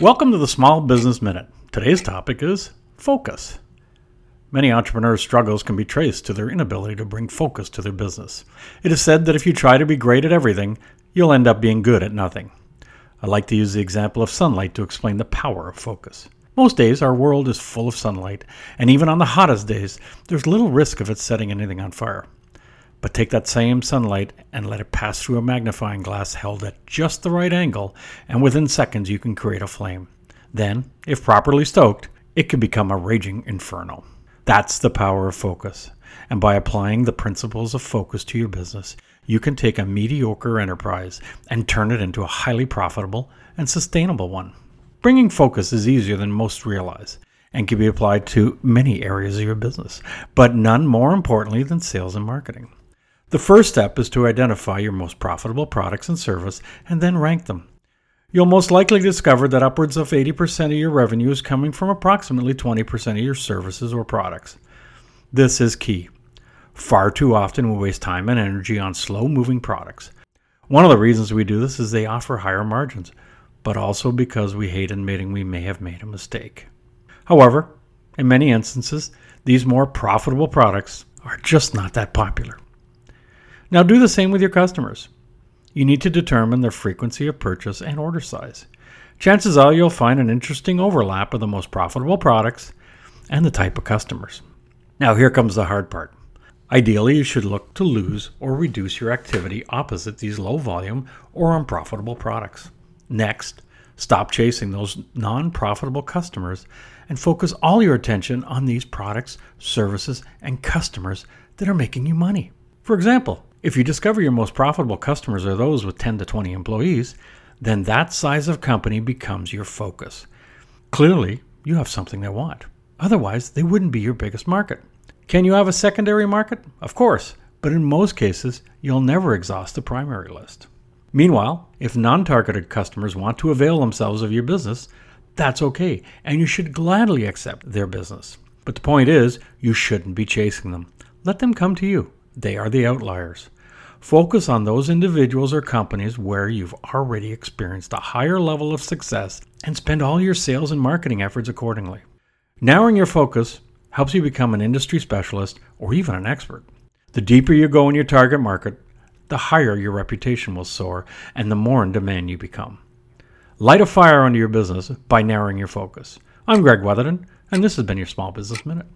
Welcome to the Small Business Minute. Today's topic is focus. Many entrepreneurs' struggles can be traced to their inability to bring focus to their business. It is said that if you try to be great at everything, you'll end up being good at nothing. I like to use the example of sunlight to explain the power of focus. Most days, our world is full of sunlight, and even on the hottest days, there's little risk of it setting anything on fire. But take that same sunlight and let it pass through a magnifying glass held at just the right angle, and within seconds you can create a flame. Then, if properly stoked, it can become a raging inferno. That's the power of focus. And by applying the principles of focus to your business, you can take a mediocre enterprise and turn it into a highly profitable and sustainable one. Bringing focus is easier than most realize and can be applied to many areas of your business, but none more importantly than sales and marketing. The first step is to identify your most profitable products and service and then rank them. You'll most likely discover that upwards of 80% of your revenue is coming from approximately 20% of your services or products. This is key. Far too often we waste time and energy on slow moving products. One of the reasons we do this is they offer higher margins, but also because we hate admitting we may have made a mistake. However, in many instances, these more profitable products are just not that popular. Now do the same with your customers. You need to determine their frequency of purchase and order size. Chances are you'll find an interesting overlap of the most profitable products and the type of customers. Now, here comes the hard part. Ideally, you should look to lose or reduce your activity opposite these low volume or unprofitable products. Next, stop chasing those non profitable customers and focus all your attention on these products, services, and customers that are making you money. For example, if you discover your most profitable customers are those with 10 to 20 employees, then that size of company becomes your focus. Clearly, you have something they want. Otherwise, they wouldn't be your biggest market. Can you have a secondary market? Of course, but in most cases, you'll never exhaust the primary list. Meanwhile, if non targeted customers want to avail themselves of your business, that's okay, and you should gladly accept their business. But the point is, you shouldn't be chasing them. Let them come to you. They are the outliers. Focus on those individuals or companies where you've already experienced a higher level of success and spend all your sales and marketing efforts accordingly. Narrowing your focus helps you become an industry specialist or even an expert. The deeper you go in your target market, the higher your reputation will soar and the more in demand you become. Light a fire under your business by narrowing your focus. I'm Greg Weatherden, and this has been your Small Business Minute.